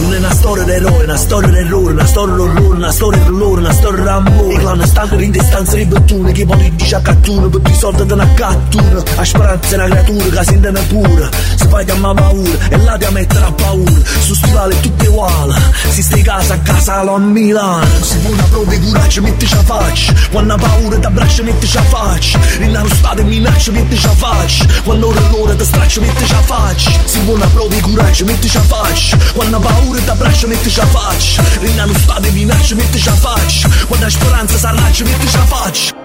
Non è una storia d'eroe, una storia d'errore, una storia d'orrore, una storia d'orrore, una storia d'amore. I clan stanno in distanza di bottone, che poi dice a cattura, per i soldi da una cattura. A speranza è una creatura che intende pure, si fa chiamare paura, e là ti mettere a paura. Su stivali tutti uguali, si stai casa a casa a Milano. Se vuoi una prova di coraggio, mettici a faccia. Quando ha paura ti abbraccia, mettici a faccia. Rinna lo stato e minaccia, mettici a faccia. Quando ora l'ora ti straccia, mettici a faccia. Una prova di coraggio, mettici a faccia. Quando ha paura ti abbraccia, mettici a faccia. Rinna lo stato e minaccia, mettici a faccia. Quando hai speranza, s'arraccia, mettici a faccia.